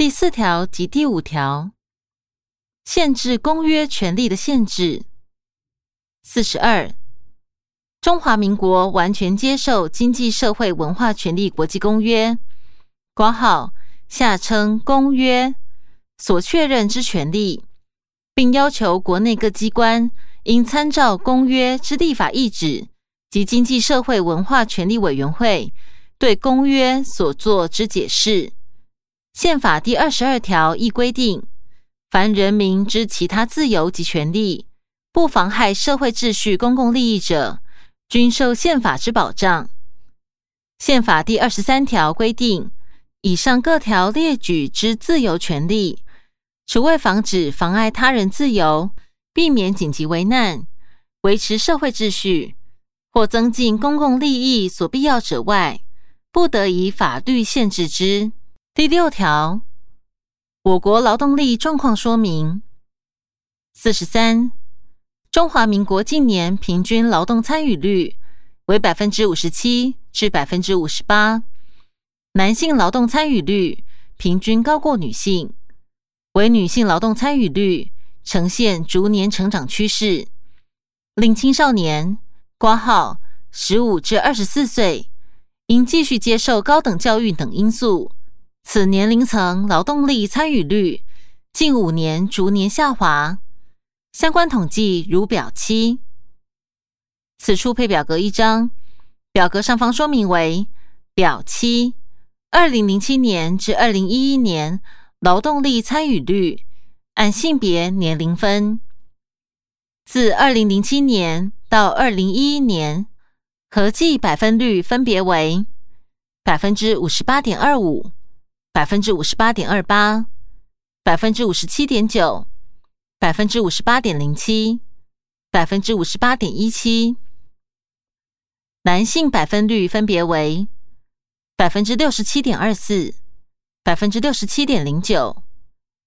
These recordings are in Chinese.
第四条及第五条，限制公约权利的限制。四十二，中华民国完全接受经济社会文化权利国际公约（括号下称公约）所确认之权利，并要求国内各机关应参照公约之立法意旨。及经济社会文化权利委员会对公约所作之解释。宪法第二十二条亦规定，凡人民之其他自由及权利，不妨害社会秩序、公共利益者，均受宪法之保障。宪法第二十三条规定，以上各条列举之自由权利，除为防止妨碍他人自由、避免紧急危难、维持社会秩序或增进公共利益所必要者外，不得以法律限制之。第六条，我国劳动力状况说明。四十三，中华民国近年平均劳动参与率为百分之五十七至百分之五十八，男性劳动参与率平均高过女性，为女性劳动参与率呈现逐年成长趋势。令青少年挂号十五至二十四岁，应继续接受高等教育等因素。此年龄层劳动力参与率近五年逐年下滑，相关统计如表七。此处配表格一张，表格上方说明为表七：二零零七年至二零一一年劳动力参与率按性别年龄分，自二零零七年到二零一一年合计百分率分别为百分之五十八点二五。百分之五十八点二八，百分之五十七点九，百分之五十八点零七，百分之五十八点一七。男性百分率分别为百分之六十七点二四，百分之六十七点零九，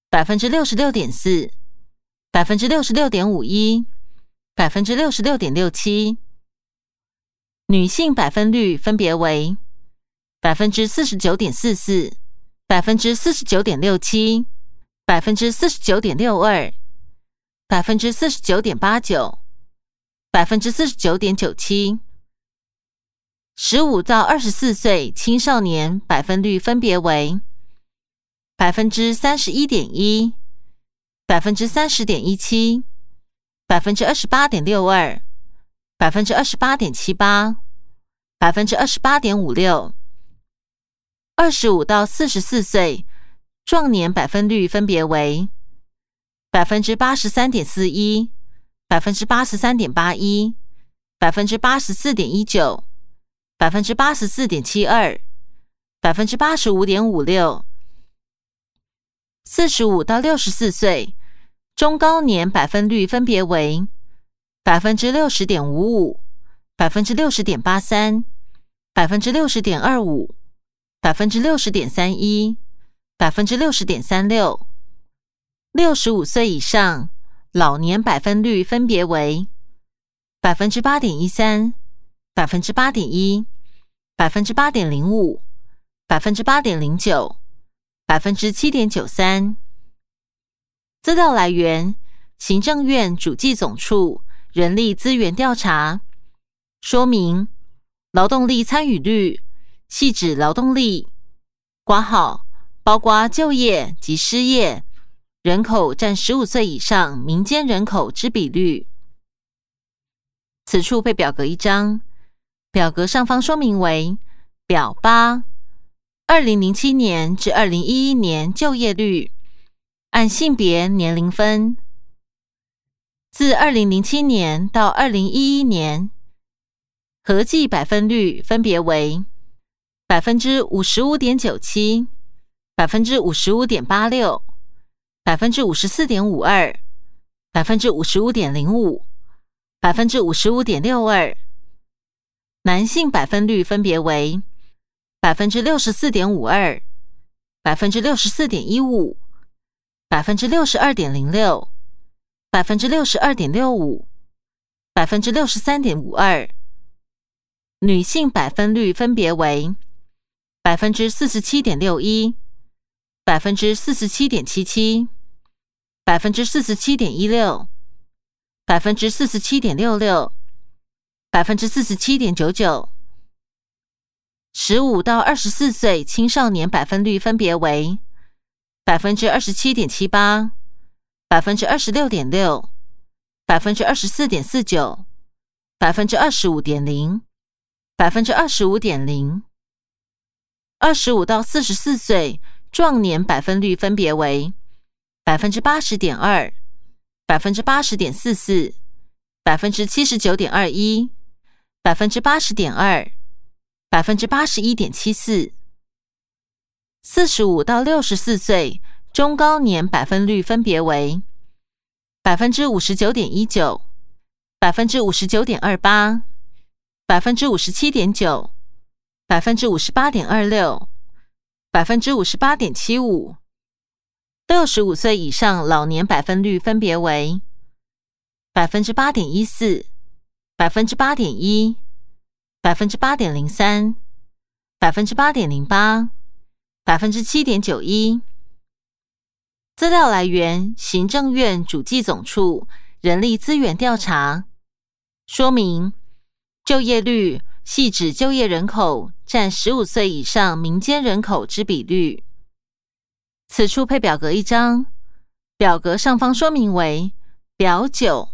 百分之六十六点四，百分之六十六点五一，百分之六十六点六七。女性百分率分别为百分之四十九点四四。百分之四十九点六七，百分之四十九点六二，百分之四十九点八九，百分之四十九点九七。十五到二十四岁青少年百分率分别为百分之三十一点一，百分之三十点一七，百分之二十八点六二，百分之二十八点七八，百分之二十八点五六。二十五到四十四岁壮年百分率分别为百分之八十三点四一、百分之八十三点八一、百分之八十四点一九、百分之八十四点七二、百分之八十五点五六。四十五到六十四岁中高年百分率分别为百分之六十点五五、百分之六十点八三、百分之六十点二五。百分之六十点三一，百分之六十点三六，六十五岁以上老年百分率分别为百分之八点一三，百分之八点一，百分之八点零五，百分之八点零九，百分之七点九三。资料来源：行政院主计总处人力资源调查。说明：劳动力参与率。系指劳动力挂号，包括就业及失业人口占十五岁以上民间人口之比率。此处配表格一张，表格上方说明为表八：二零零七年至二零一一年就业率按性别年龄分，自二零零七年到二零一一年合计百分率分别为。百分之五十五点九七，百分之五十五点八六，百分之五十四点五二，百分之五十五点零五，百分之五十五点六二。男性百分率分别为百分之六十四点五二，百分之六十四点一五，百分之六十二点零六，百分之六十二点六五，百分之六十三点五二。女性百分率分别为。百分之四十七点六一，百分之四十七点七七，百分之四十七点一六，百分之四十七点六六，百分之四十七点九九。十五到二十四岁青少年百分率分别为百分之二十七点七八、百分之二十六点六、百分之二十四点四九、百分之二十五点零、百分之二十五点零。二十五到四十四岁。壮年百分率分别为百分之八十点二、百分之八十点四四、百分之七十九点二一、百分之八十点二、百分之八十一点七四。四十五到六十四岁中高年百分率分别为百分之五十九点一九、百分之五十九点二八、百分之五十七点九、百分之五十八点二六。百分之五十八点七五，六十五岁以上老年百分率分别为百分之八点一四、百分之八点一、百分之八点零三、百分之八点零八、百分之七点九一。资料来源：行政院主计总处人力资源调查。说明：就业率。系指就业人口占十五岁以上民间人口之比率。此处配表格一张，表格上方说明为表九：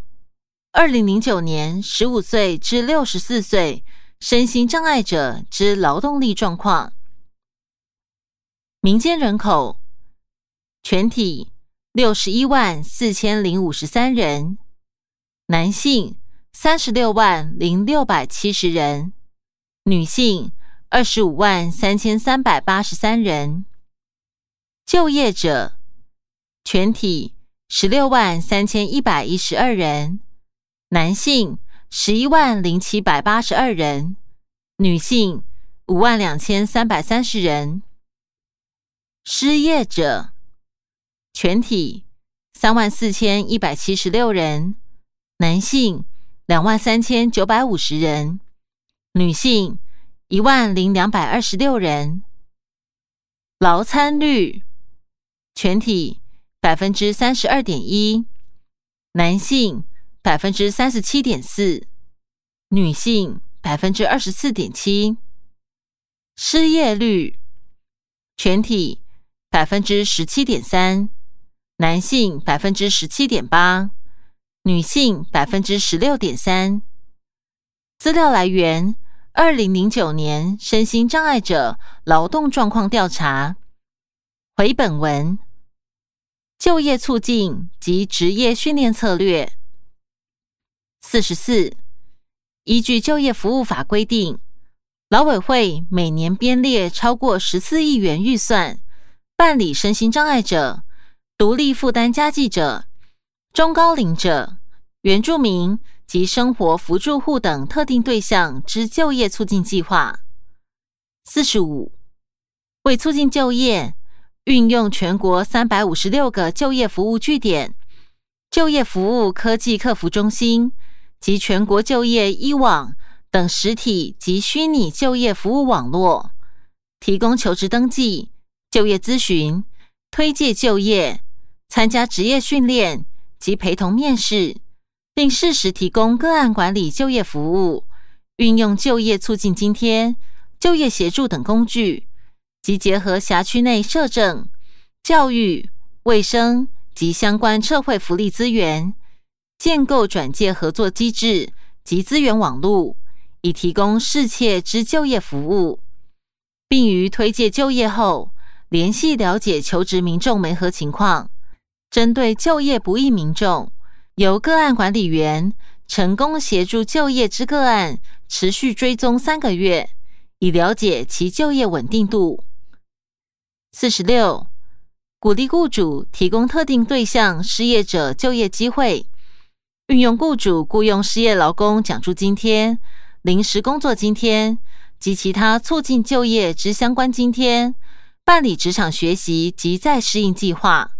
二零零九年十五岁至六十四岁身心障碍者之劳动力状况。民间人口全体六十一万四千零五十三人，男性三十六万零六百七十人。女性二十五万三千三百八十三人，就业者全体十六万三千一百一十二人，男性十一万零七百八十二人，女性五万两千三百三十人。失业者全体三万四千一百七十六人，男性两万三千九百五十人。女性一万零两百二十六人，劳参率全体百分之三十二点一，男性百分之三十七点四，女性百分之二十四点七。失业率全体百分之十七点三，男性百分之十七点八，女性百分之十六点三。资料来源：二零零九年身心障碍者劳动状况调查。回本文：就业促进及职业训练策略。四十四，依据就业服务法规定，劳委会每年编列超过十四亿元预算，办理身心障碍者、独立负担家计者、中高龄者、原住民。及生活扶助户等特定对象之就业促进计划。四十五，为促进就业，运用全国三百五十六个就业服务据点、就业服务科技客服中心及全国就业一网等实体及虚拟就业服务网络，提供求职登记、就业咨询、推介就业、参加职业训练及陪同面试。并适时提供个案管理就业服务，运用就业促进津贴、就业协助等工具，及结合辖区内社政、教育、卫生及相关社会福利资源，建构转介合作机制及资源网络，以提供适切之就业服务，并于推介就业后，联系了解求职民众媒合情况，针对就业不易民众。由个案管理员成功协助就业之个案，持续追踪三个月，以了解其就业稳定度。四十六，鼓励雇主提供特定对象失业者就业机会，运用雇主雇佣失业劳工奖助津贴、临时工作津贴及其他促进就业之相关津贴，办理职场学习及再适应计划。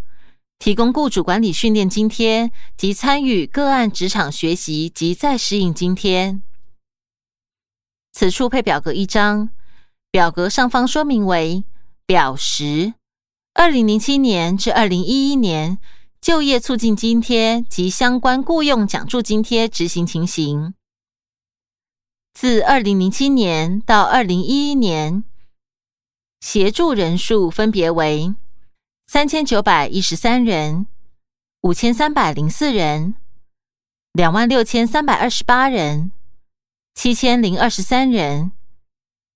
提供雇主管理训练津贴及参与个案职场学习及再适应津贴。此处配表格一张，表格上方说明为表十：二零零七年至二零一一年就业促进津贴及相关雇用奖助津贴执行情形。自二零零七年到二零一一年，协助人数分别为三千九百一十三人、五千三百零四人、两万六千三百二十八人、七千零二十三人、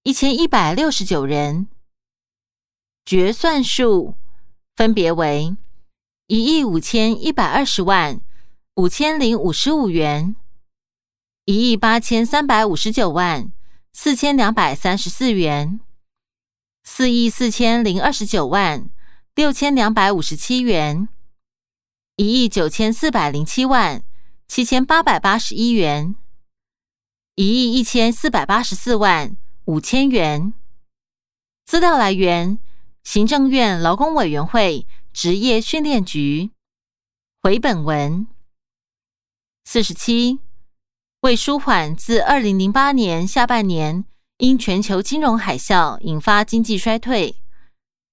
一千一百六十九人。决算数分别为一亿五千一百二十万五千零五十五元。一亿八千三百五十九万四千两百三十四元，四亿四千零二十九万六千两百五十七元，一亿九千四百零七万七千八百八十一元，一亿一千四百八十四万五千元。资料来源：行政院劳工委员会职业训练局。回本文四十七。为舒缓自二零零八年下半年因全球金融海啸引发经济衰退，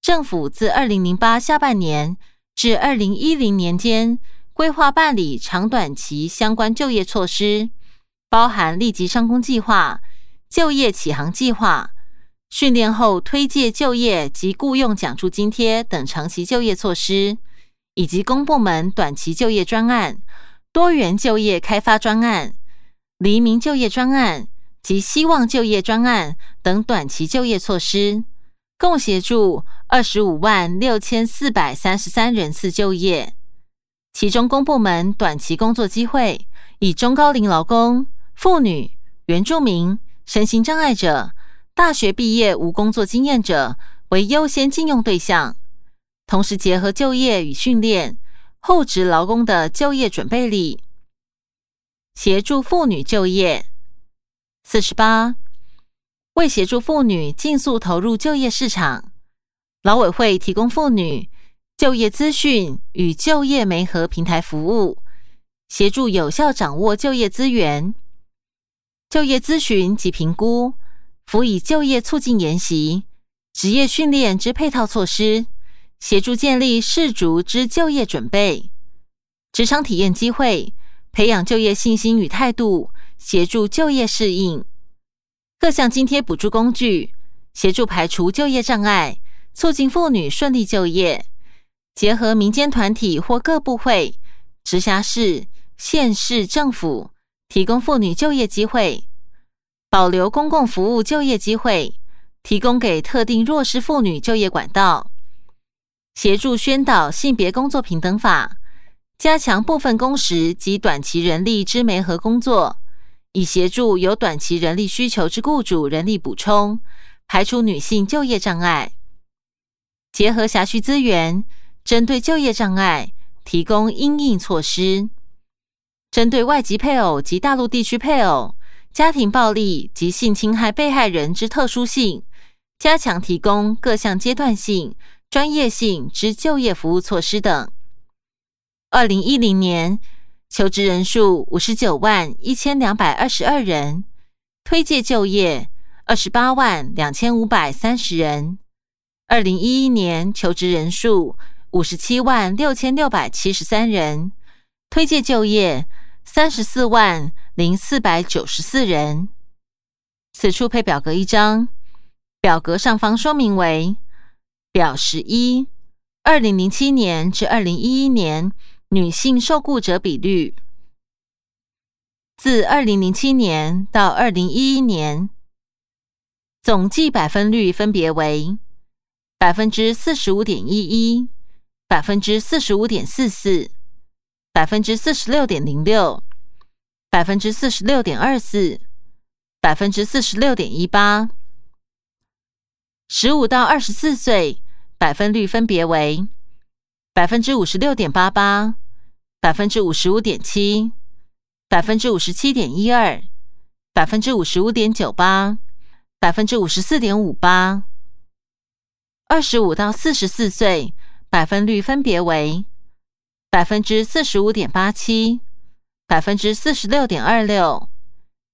政府自二零零八下半年至二零一零年间规划办理长短期相关就业措施，包含立即上工计划、就业启航计划、训练后推介就业及雇用奖助津贴等长期就业措施，以及公部门短期就业专案、多元就业开发专案。黎明就业专案及希望就业专案等短期就业措施，共协助二十五万六千四百三十三人次就业。其中，公部门短期工作机会以中高龄劳工、妇女、原住民、身心障碍者、大学毕业无工作经验者为优先禁用对象，同时结合就业与训练后职劳工的就业准备力。协助妇女就业，四十八。为协助妇女尽速投入就业市场，劳委会提供妇女就业资讯与就业媒合平台服务，协助有效掌握就业资源、就业咨询及评估，辅以就业促进研习、职业训练之配套措施，协助建立适足之就业准备、职场体验机会。培养就业信心与态度，协助就业适应；各项津贴补助工具，协助排除就业障碍，促进妇女顺利就业。结合民间团体或各部会、直辖市、县市政府，提供妇女就业机会；保留公共服务就业机会，提供给特定弱势妇女就业管道；协助宣导性别工作平等法。加强部分工时及短期人力之媒合工作，以协助有短期人力需求之雇主人力补充，排除女性就业障碍。结合辖区资源，针对就业障碍提供应应措施。针对外籍配偶及大陆地区配偶、家庭暴力及性侵害被害人之特殊性，加强提供各项阶段性、专业性之就业服务措施等。二零一零年求职人数五十九万一千两百二十二人，推介就业二十八万两千五百三十人。二零一一年求职人数五十七万六千六百七十三人，推介就业三十四万零四百九十四人。此处配表格一张，表格上方说明为表十一，二零零七年至二零一一年。女性受雇者比率，自二零零七年到二零一一年，总计百分率分别为百分之四十五点一一、百分之四十五点四四、百分之四十六点零六、百分之四十六点二四、百分之四十六点一八。十五到二十四岁，百分率分别为百分之五十六点八八。百分之五十五点七，百分之五十七点一二，百分之五十五点九八，百分之五十四点五八。二十五到四十四岁，百分率分别为百分之四十五点八七，百分之四十六点二六，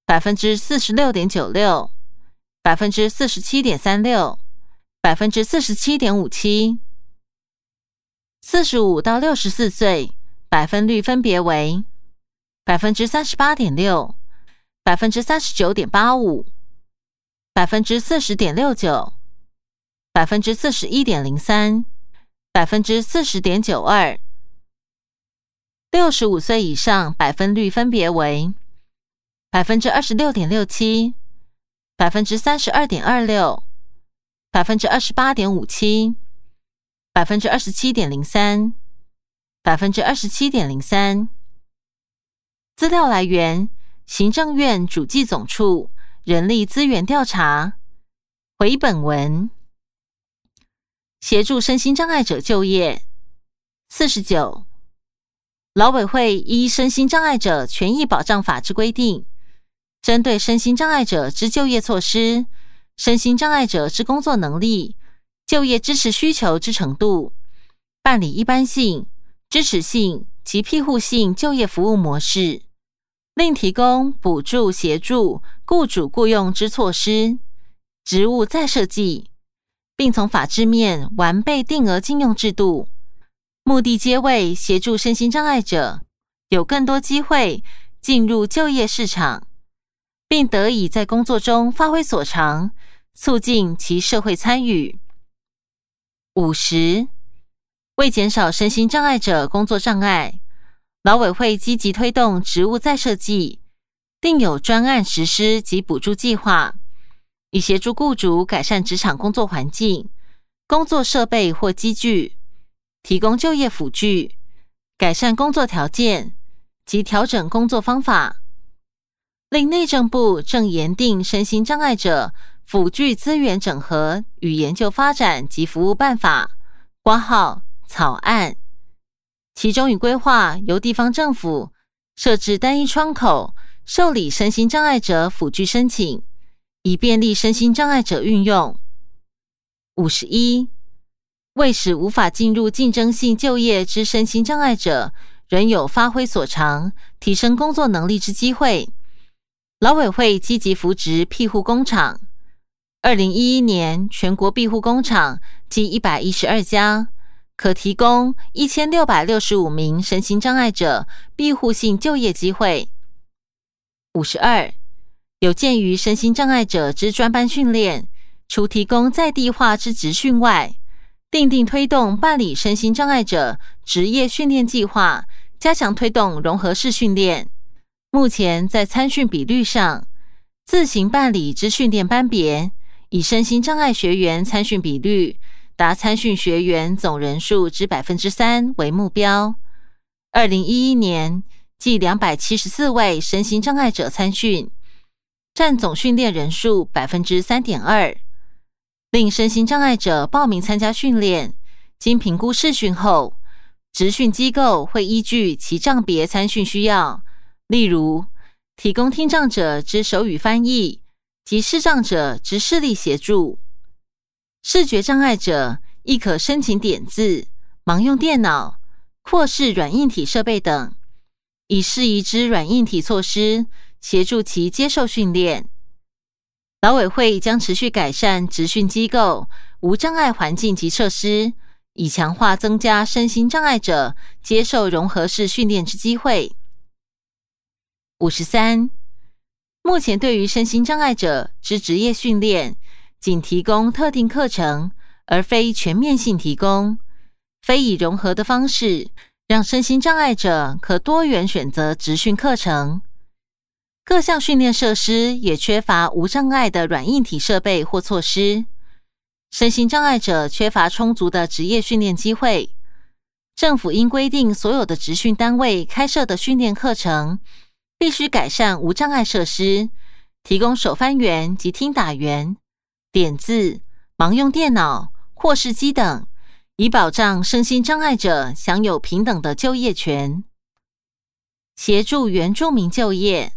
百分之四十六点九六，百分之四十七点三六，百分之四十七点五七。四十五到六十四岁，百分率分别为百分之三十八点六、百分之三十九点八五、百分之四十点六九、百分之四十一点零三、百分之四十点九二。六十五岁以上，百分率分别为百分之二十六点六七、百分之三十二点二六、百分之二十八点五七。百分之二十七点零三，百分之二十七点零三。资料来源：行政院主计总处人力资源调查。回本文：协助身心障碍者就业。四十九，劳委会依身心障碍者权益保障法之规定，针对身心障碍者之就业措施、身心障碍者之工作能力。就业支持需求之程度，办理一般性、支持性及庇护性就业服务模式，另提供补助协助雇主雇用之措施、职务再设计，并从法制面完备定额禁用制度，目的皆为协助身心障碍者。有更多机会进入就业市场，并得以在工作中发挥所长，促进其社会参与。五十，为减少身心障碍者工作障碍，劳委会积极推动职务再设计，定有专案实施及补助计划，以协助雇主改善职场工作环境、工作设备或机具，提供就业辅具，改善工作条件及调整工作方法。另内政部正研定身心障碍者。辅具资源整合与研究发展及服务办法挂号草案，其中与规划由地方政府设置单一窗口受理身心障碍者辅具申请，以便利身心障碍者运用。五十一，为使无法进入竞争性就业之身心障碍者仍有发挥所长、提升工作能力之机会，劳委会积极扶植庇护工厂。二零一一年，全国庇护工厂计一百一十二家，可提供一千六百六十五名身心障碍者庇护性就业机会。五十二，有鉴于身心障碍者之专班训练，除提供在地化之职训外，定定推动办理身心障碍者职业训练计划，加强推动融合式训练。目前在参训比率上，自行办理之训练班别。以身心障碍学员参训比率达参训学员总人数之百分之三为目标。二零一一年，计两百七十四位身心障碍者参训，占总训练人数百分之三点二。令身心障碍者报名参加训练，经评估试训后，执训机构会依据其障别参训需要，例如提供听障者之手语翻译。及视障者之视力协助，视觉障碍者亦可申请点字、盲用电脑、扩视软硬体设备等，以适宜之软硬体措施协助其接受训练。劳委会将持续改善职训机构无障碍环境及设施，以强化增加身心障碍者接受融合式训练之机会。五十三。目前对于身心障碍者之职业训练，仅提供特定课程，而非全面性提供，非以融合的方式，让身心障碍者可多元选择职训课程。各项训练设施也缺乏无障碍的软硬体设备或措施，身心障碍者缺乏充足的职业训练机会。政府应规定所有的职训单位开设的训练课程。必须改善无障碍设施，提供手翻员及听打员、点字、盲用电脑、扩视机等，以保障身心障碍者享有平等的就业权。协助原住民就业。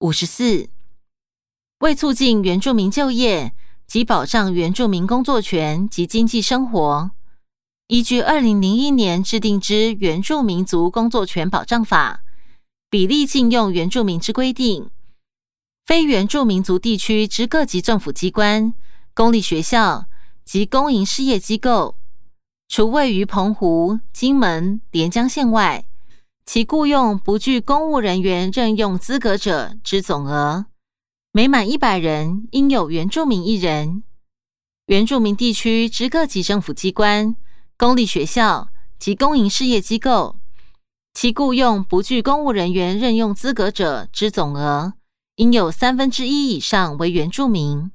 五十四，为促进原住民就业及保障原住民工作权及经济生活，依据二零零一年制定之《原住民族工作权保障法》。比例禁用原住民之规定，非原住民族地区之各级政府机关、公立学校及公营事业机构，除位于澎湖、金门、连江县外，其雇用不具公务人员任用资格者之总额，每满一百人应有原住民一人。原住民地区之各级政府机关、公立学校及公营事业机构，其雇用不具公务人员任用资格者之总额，应有三分之一以上为原住民。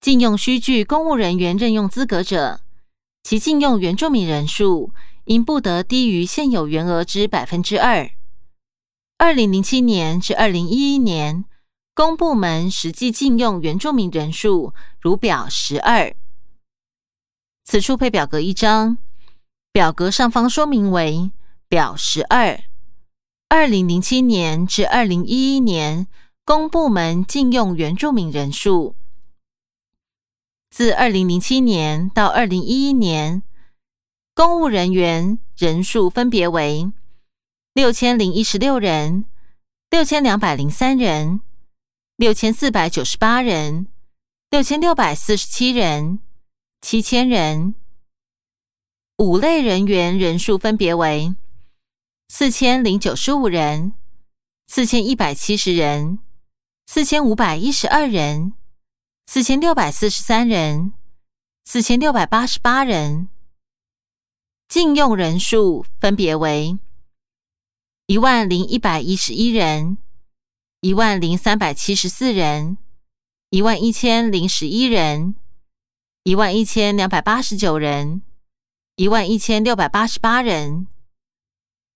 禁用需具公务人员任用资格者。其禁用原住民人数应不得低于现有员额之百分之二。二零零七年至二零一一年，公部门实际禁用原住民人数如表十二。此处配表格一张，表格上方说明为表十二。二零零七年至二零一一年，公部门禁用原住民人数。自二零零七年到二零一一年，公务人员人数分别为六千零一十六人、六千两百零三人、六千四百九十八人、六千六百四十七人、七千人。五类人员人数分别为四千零九十五人、四千一百七十人、四千五百一十二人。四千六百四十三人，四千六百八十八人。禁用人数分别为一万零一百一十一人、一万零三百七十四人、一万一千零十一人、一万一千两百八十九人、一万一千六百八十八人。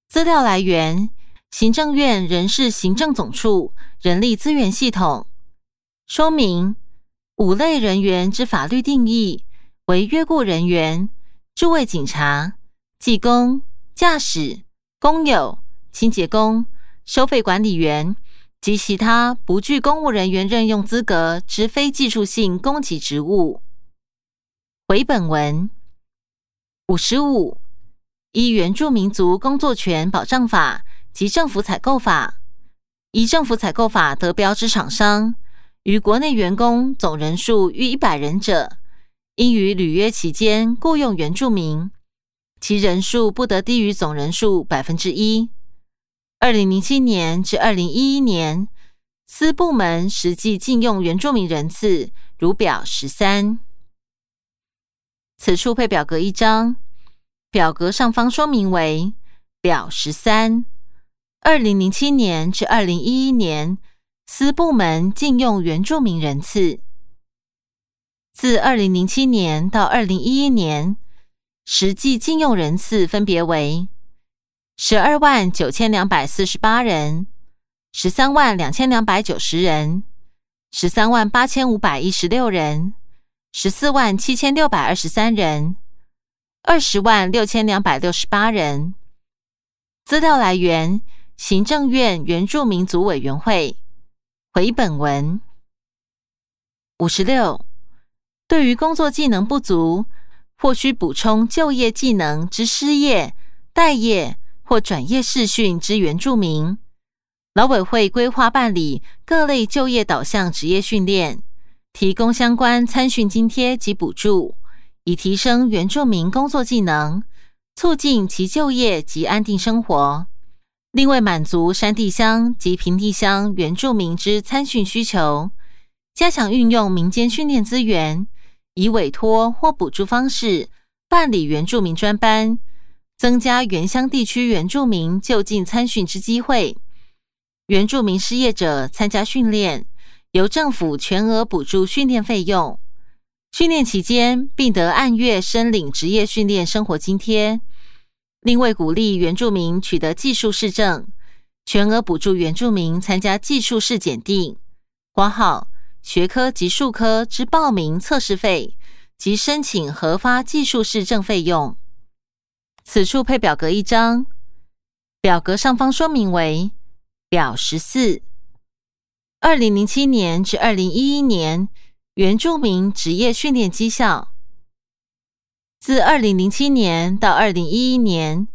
资料来源：行政院人事行政总处人力资源系统。说明。五类人员之法律定义为约雇人员、驻位警察、技工、驾驶、工友、清洁工、收费管理员及其他不具公务人员任用资格之非技术性公给职务。回本文五十五依原住民族工作权保障法及政府采购法，依政府采购法得标之厂商。于国内员工总人数逾一百人者，应于履约期间雇用原住民，其人数不得低于总人数百分之一。二零零七年至二零一一年，司部门实际禁用原住民人次如表十三。此处配表格一张，表格上方说明为表十三。二零零七年至二零一一年。司部门禁用原住民人次，自二零零七年到二零一一年，实际禁用人次分别为十二万九千两百四十八人、十三万两千两百九十人、十三万八千五百一十六人、十四万七千六百二十三人、二十万六千两百六十八人。资料来源：行政院原住民族委员会。回本文五十六，对于工作技能不足或需补充就业技能之失业、待业或转业试训之原住民，劳委会规划办理各类就业导向职业训练，提供相关参训津贴及补助，以提升原住民工作技能，促进其就业及安定生活。另外，满足山地乡及平地乡原住民之参训需求，加强运用民间训练资源，以委托或补助方式办理原住民专班，增加原乡地区原住民就近参训之机会。原住民失业者参加训练，由政府全额补助训练费用。训练期间，并得按月申领职业训练生活津贴。另外，鼓励原住民取得技术试证，全额补助原住民参加技术试检定、挂号、学科及术科之报名测试费及申请核发技术试证费用。此处配表格一张，表格上方说明为表十四。二零零七年至二零一一年原住民职业训练绩效。自二零零七年到二零一一年，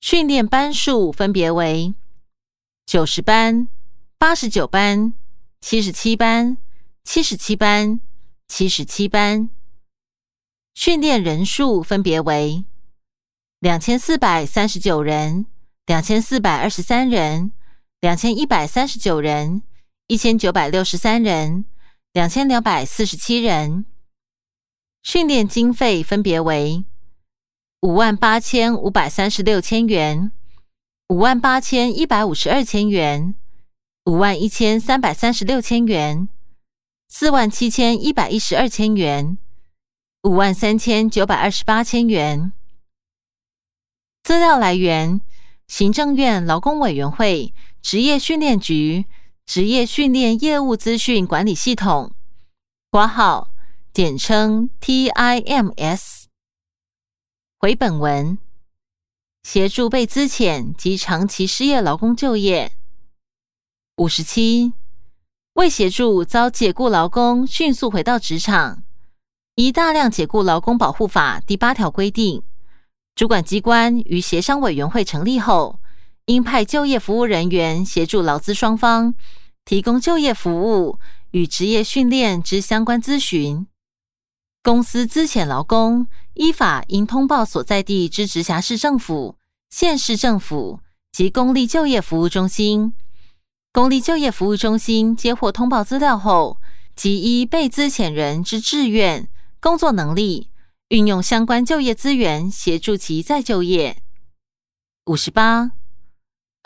训练班数分别为九十班、八十九班、七十七班、七十七班、七十七班。训练人数分别为两千四百三十九人、两千四百二十三人、两千一百三十九人、一千九百六十三人、两千两百四十七人。训练经费分别为五万八千五百三十六千元、五万八千一百五十二千元、五万一千三百三十六千元、四万七千一百一十二千元。五万三千九百二十八千元。资料来源：行政院劳工委员会职业训练局职业训练业务资讯管理系统（括号简称 TIMS）。回本文：协助被资遣及长期失业劳工就业。五十七，为协助遭解雇劳工迅速回到职场。一大量解雇劳工保护法第八条规定，主管机关于协商委员会成立后，应派就业服务人员协助劳资双方提供就业服务与职业训练之相关咨询。公司资遣劳工，依法应通报所在地之直辖市政府、县市政府及公立就业服务中心。公立就业服务中心接获通报资料后，即依被资遣人之志愿。工作能力，运用相关就业资源协助其再就业。五十八，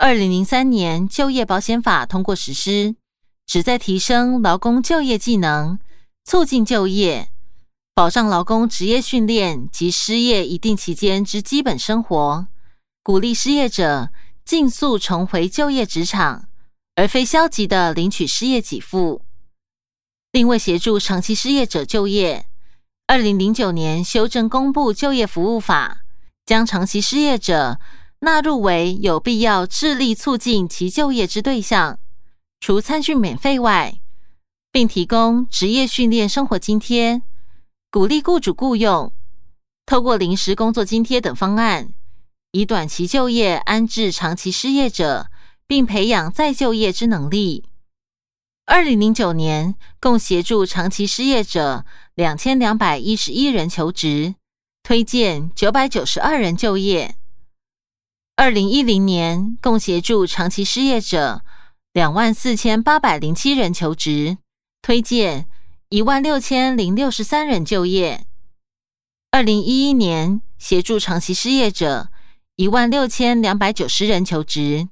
二零零三年就业保险法通过实施，旨在提升劳工就业技能，促进就业，保障劳工职业训练及失业一定期间之基本生活，鼓励失业者尽速重回就业职场，而非消极的领取失业给付。另为协助长期失业者就业。二零零九年修正公布就业服务法，将长期失业者纳入为有必要致力促进其就业之对象，除参训免费外，并提供职业训练生活津贴，鼓励雇主雇用，透过临时工作津贴等方案，以短期就业安置长期失业者，并培养再就业之能力。二零零九年，共协助长期失业者两千两百一十一人求职，推荐九百九十二人就业。二零一零年，共协助长期失业者两万四千八百零七人求职，推荐一万六千零六十三人就业。二零一一年，协助长期失业者一万六千两百九十人求职，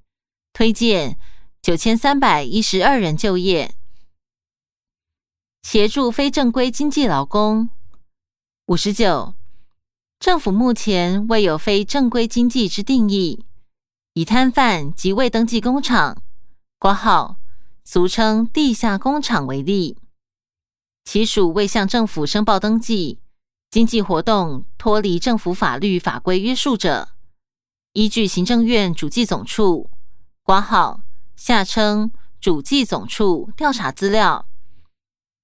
推荐。九千三百一十二人就业，协助非正规经济劳工。五十九，政府目前未有非正规经济之定义，以摊贩及未登记工厂（挂号俗称地下工厂）为例，其属未向政府申报登记，经济活动脱离政府法律法规约束者，依据行政院主计总处（挂号）。下称主计总处调查资料，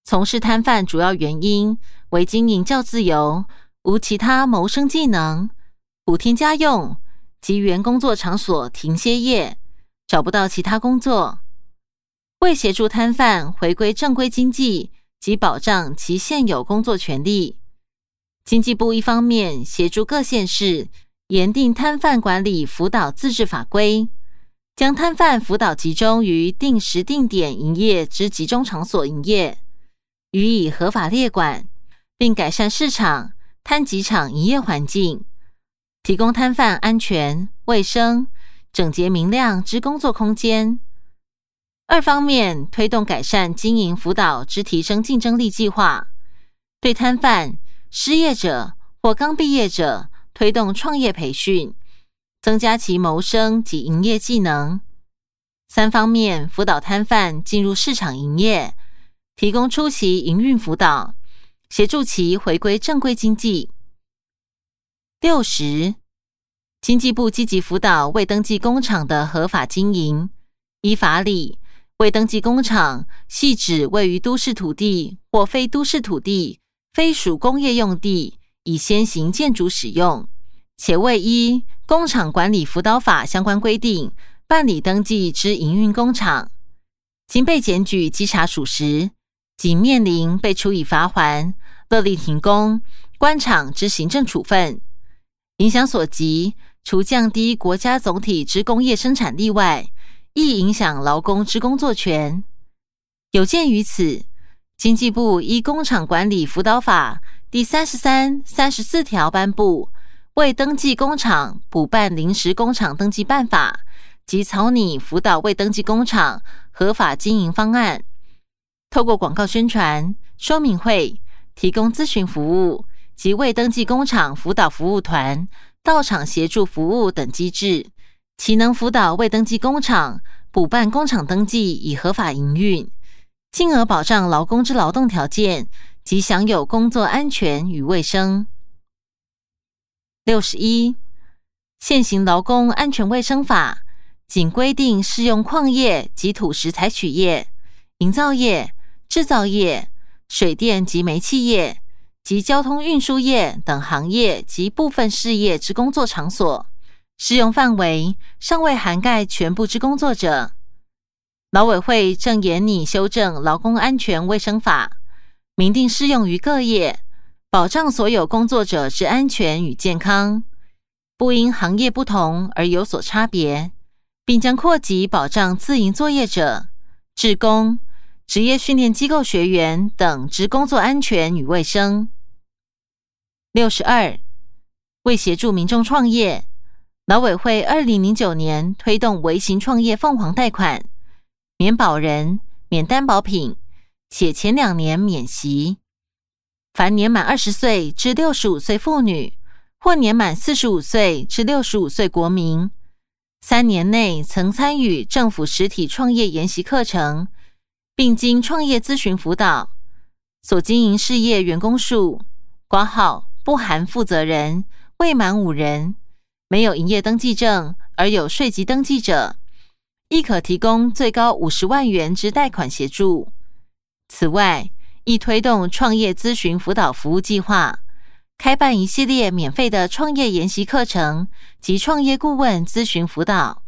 从事摊贩主要原因为经营较自由，无其他谋生技能，补贴家用及原工作场所停歇业，找不到其他工作。为协助摊贩回归正规经济及保障其现有工作权利，经济部一方面协助各县市严定摊贩管理辅导自治法规。将摊贩辅导集中于定时定点营业之集中场所营业，予以合法列管，并改善市场摊集场营业环境，提供摊贩安全、卫生、整洁明亮之工作空间。二方面推动改善经营辅导之提升竞争力计划，对摊贩、失业者或刚毕业者推动创业培训。增加其谋生及营业技能。三方面辅导摊贩进入市场营业，提供初期营运辅导，协助其回归正规经济。六十，经济部积极辅导未登记工厂的合法经营。依法理，未登记工厂系指位于都市土地或非都市土地，非属工业用地，以先行建筑使用。且未依工厂管理辅导法相关规定办理登记之营运工厂，经被检举稽查属实，仅面临被处以罚还、勒令停工、官场之行政处分。影响所及，除降低国家总体之工业生产力外，亦影响劳工之工作权。有鉴于此，经济部依《工厂管理辅导法》第三十三、三十四条颁布《未登记工厂补办临时工厂登记办法》及草拟辅导未登记工厂合法经营方案，透过广告宣传、说明会、提供咨询服务及未登记工厂辅导服务团到场协助服务等机制，其能辅导未登记工厂补办工厂登记以合法营运。进而保障劳工之劳动条件及享有工作安全与卫生。六十一，现行劳工安全卫生法仅规定适用矿业及土石采取业、营造业、制造业、水电及煤气业及交通运输业等行业及部分事业之工作场所，适用范围尚未涵盖全部之工作者。劳委会正研拟修正劳工安全卫生法，明定适用于各业，保障所有工作者之安全与健康，不因行业不同而有所差别，并将扩及保障自营作业者、职工、职业训练机构学员等之工作安全与卫生。六十二，为协助民众创业，劳委会二零零九年推动微型创业凤凰贷款。免保人、免担保品，且前两年免息。凡年满二十岁至六十五岁妇女，或年满四十五岁至六十五岁国民，三年内曾参与政府实体创业研习课程，并经创业咨询辅导，所经营事业员工数挂号不含负责人未满五人，没有营业登记证而有税籍登记者。亦可提供最高五十万元之贷款协助。此外，亦推动创业咨询辅导服务计划，开办一系列免费的创业研习课程及创业顾问咨询辅导。